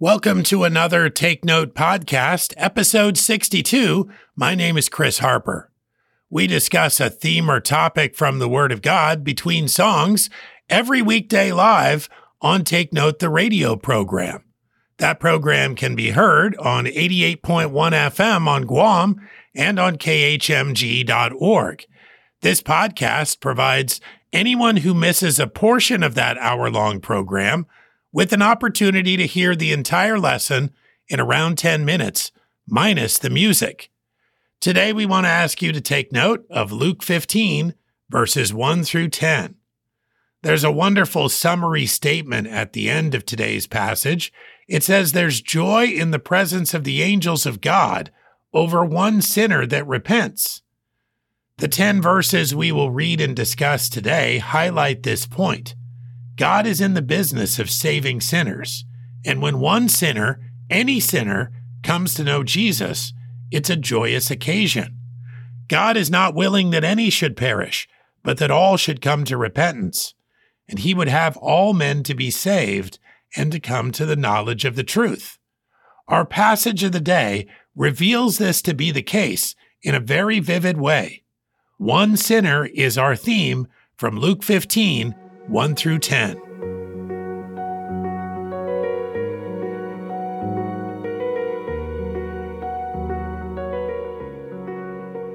Welcome to another Take Note podcast, episode 62. My name is Chris Harper. We discuss a theme or topic from the Word of God between songs every weekday live on Take Note, the radio program. That program can be heard on 88.1 FM on Guam and on khmg.org. This podcast provides anyone who misses a portion of that hour long program with an opportunity to hear the entire lesson in around 10 minutes, minus the music. Today, we want to ask you to take note of Luke 15, verses 1 through 10. There's a wonderful summary statement at the end of today's passage. It says, There's joy in the presence of the angels of God over one sinner that repents. The 10 verses we will read and discuss today highlight this point. God is in the business of saving sinners. And when one sinner, any sinner, comes to know Jesus, it's a joyous occasion. God is not willing that any should perish, but that all should come to repentance. And he would have all men to be saved and to come to the knowledge of the truth. Our passage of the day reveals this to be the case in a very vivid way. One sinner is our theme from Luke 15 1 through 10.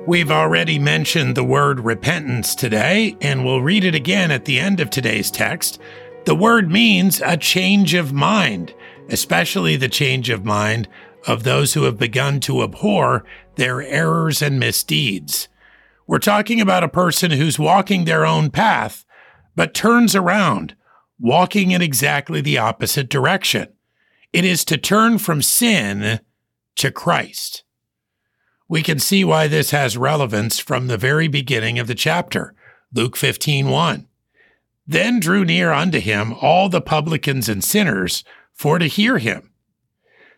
We've already mentioned the word repentance today, and we'll read it again at the end of today's text. The word means a change of mind, especially the change of mind of those who have begun to abhor their errors and misdeeds. We're talking about a person who's walking their own path but turns around, walking in exactly the opposite direction. It is to turn from sin to Christ. We can see why this has relevance from the very beginning of the chapter, Luke 15:1. Then drew near unto him all the publicans and sinners for to hear him.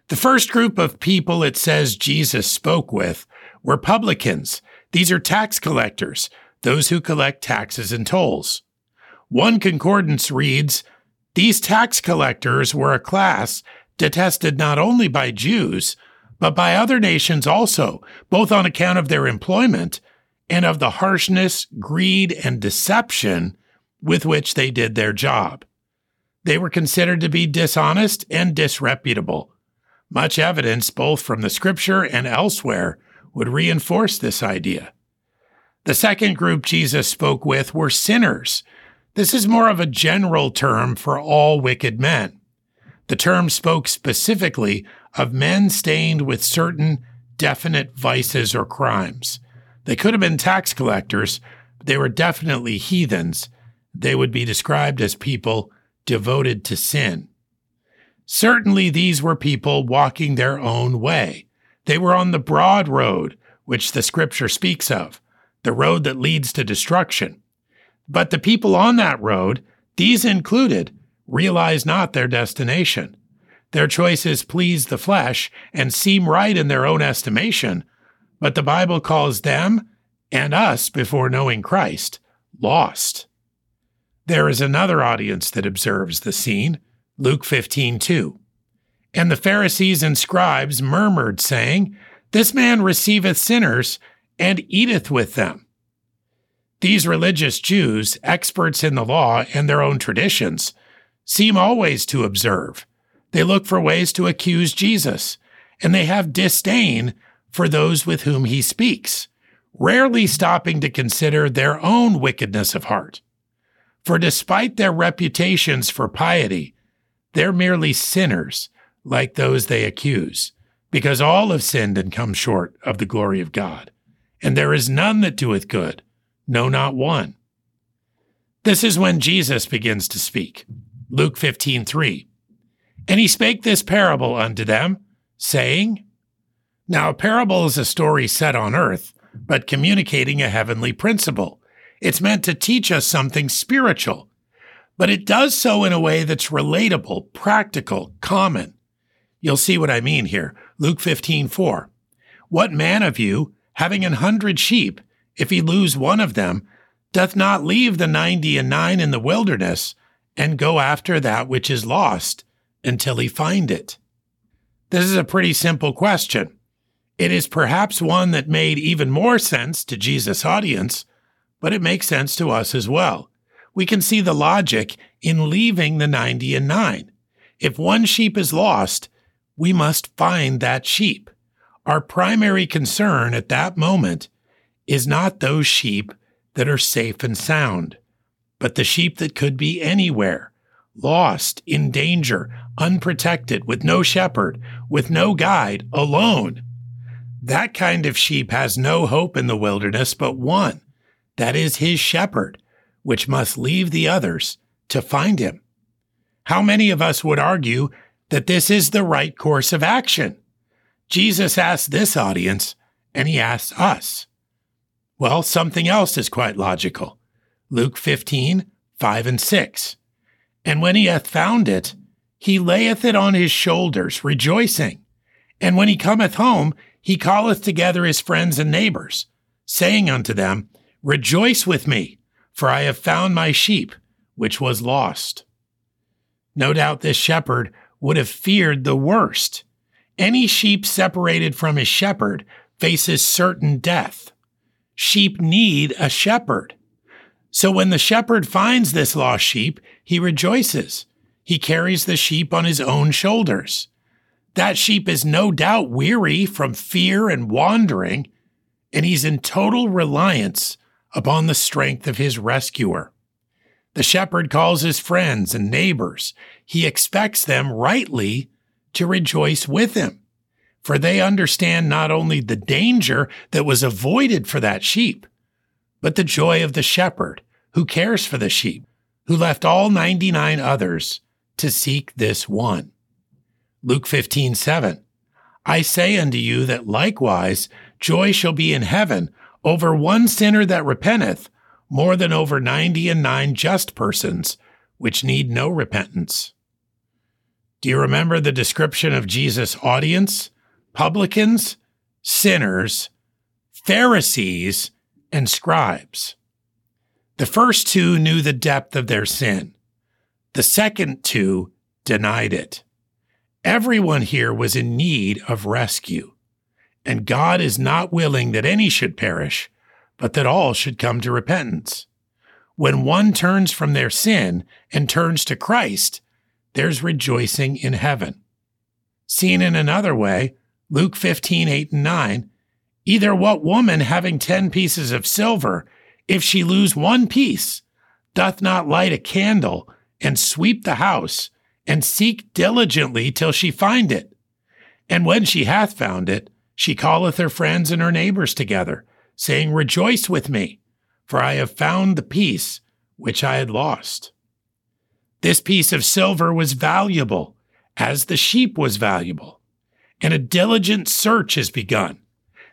The first group of people it says Jesus spoke with were publicans. These are tax collectors, those who collect taxes and tolls. One concordance reads These tax collectors were a class detested not only by Jews, but by other nations also, both on account of their employment and of the harshness, greed, and deception with which they did their job. They were considered to be dishonest and disreputable. Much evidence, both from the scripture and elsewhere, would reinforce this idea. The second group Jesus spoke with were sinners this is more of a general term for all wicked men. The term spoke specifically of men stained with certain definite vices or crimes. They could have been tax collectors, but they were definitely heathens. They would be described as people devoted to sin. Certainly, these were people walking their own way. They were on the broad road, which the scripture speaks of, the road that leads to destruction. But the people on that road, these included, realize not their destination. Their choices please the flesh and seem right in their own estimation, but the Bible calls them and us before knowing Christ lost. There is another audience that observes the scene, Luke 15:2. And the Pharisees and scribes murmured, saying, This man receiveth sinners and eateth with them. These religious Jews, experts in the law and their own traditions, seem always to observe. They look for ways to accuse Jesus, and they have disdain for those with whom he speaks, rarely stopping to consider their own wickedness of heart. For despite their reputations for piety, they're merely sinners like those they accuse, because all have sinned and come short of the glory of God. And there is none that doeth good, no, not one. This is when Jesus begins to speak. Luke 15, 3. And he spake this parable unto them, saying, Now a parable is a story set on earth, but communicating a heavenly principle. It's meant to teach us something spiritual, but it does so in a way that's relatable, practical, common. You'll see what I mean here. Luke 15, 4. What man of you, having an hundred sheep, if he lose one of them, doth not leave the ninety and nine in the wilderness and go after that which is lost until he find it. This is a pretty simple question. It is perhaps one that made even more sense to Jesus' audience, but it makes sense to us as well. We can see the logic in leaving the 90 and 9. If one sheep is lost, we must find that sheep. Our primary concern at that moment is not those sheep that are safe and sound, but the sheep that could be anywhere, lost, in danger, unprotected, with no shepherd, with no guide, alone. That kind of sheep has no hope in the wilderness but one, that is his shepherd, which must leave the others to find him. How many of us would argue that this is the right course of action? Jesus asked this audience, and he asks us. Well, something else is quite logical. Luke 15, 5 and 6. And when he hath found it, he layeth it on his shoulders, rejoicing. And when he cometh home, he calleth together his friends and neighbors, saying unto them, Rejoice with me, for I have found my sheep, which was lost. No doubt this shepherd would have feared the worst. Any sheep separated from his shepherd faces certain death. Sheep need a shepherd. So when the shepherd finds this lost sheep, he rejoices. He carries the sheep on his own shoulders. That sheep is no doubt weary from fear and wandering, and he's in total reliance upon the strength of his rescuer. The shepherd calls his friends and neighbors. He expects them rightly to rejoice with him, for they understand not only the danger that was avoided for that sheep, but the joy of the shepherd who cares for the sheep, who left all 99 others to seek this one. Luke 15, 7. I say unto you that likewise joy shall be in heaven over one sinner that repenteth more than over ninety and nine just persons, which need no repentance. Do you remember the description of Jesus' audience? Publicans, sinners, Pharisees, and scribes. The first two knew the depth of their sin. The second two denied it. Everyone here was in need of rescue, and God is not willing that any should perish, but that all should come to repentance. When one turns from their sin and turns to Christ, there's rejoicing in heaven. Seen in another way, Luke 15, 8 and 9, either what woman having ten pieces of silver, if she lose one piece, doth not light a candle and sweep the house and seek diligently till she find it? And when she hath found it, she calleth her friends and her neighbors together saying, Rejoice with me, for I have found the piece which I had lost. This piece of silver was valuable, as the sheep was valuable, and a diligent search is begun.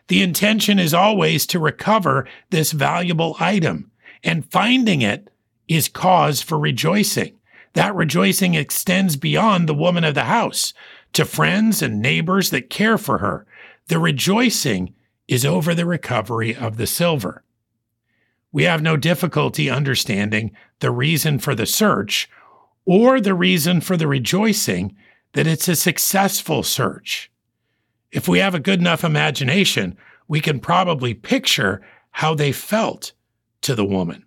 The intention is always to recover this valuable item, and finding it is cause for rejoicing. That rejoicing extends beyond the woman of the house to friends and neighbors that care for her. The rejoicing is over the recovery of the silver. We have no difficulty understanding the reason for the search or the reason for the rejoicing that it's a successful search. If we have a good enough imagination, we can probably picture how they felt to the woman.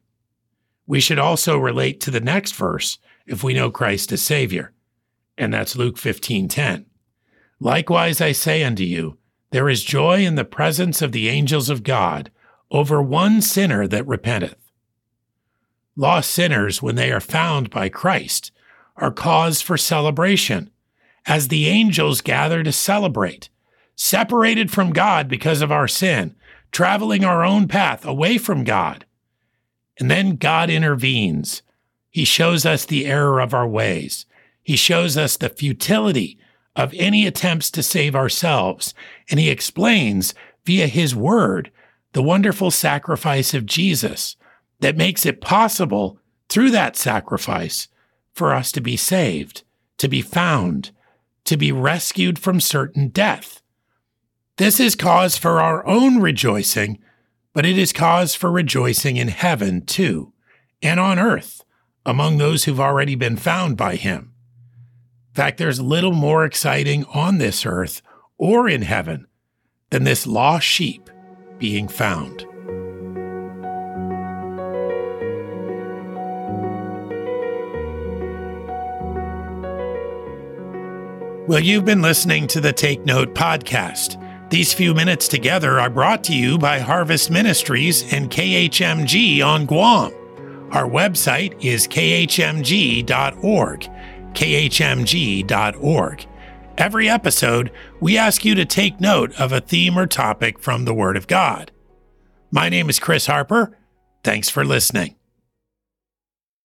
We should also relate to the next verse if we know Christ as Savior, and that's Luke 15:10. Likewise I say unto you, there is joy in the presence of the angels of God over one sinner that repenteth. Lost sinners, when they are found by Christ, are cause for celebration, as the angels gather to celebrate, separated from God because of our sin, traveling our own path away from God. And then God intervenes. He shows us the error of our ways. He shows us the futility of any attempts to save ourselves, and he explains via his word the wonderful sacrifice of Jesus that makes it possible through that sacrifice for us to be saved, to be found, to be rescued from certain death. This is cause for our own rejoicing, but it is cause for rejoicing in heaven too, and on earth, among those who've already been found by him. In fact, there's little more exciting on this earth or in heaven than this lost sheep being found. Well, you've been listening to the Take Note podcast. These few minutes together are brought to you by Harvest Ministries and KHMG on Guam. Our website is khmg.org, khmg.org. Every episode, we ask you to take note of a theme or topic from the Word of God. My name is Chris Harper. Thanks for listening.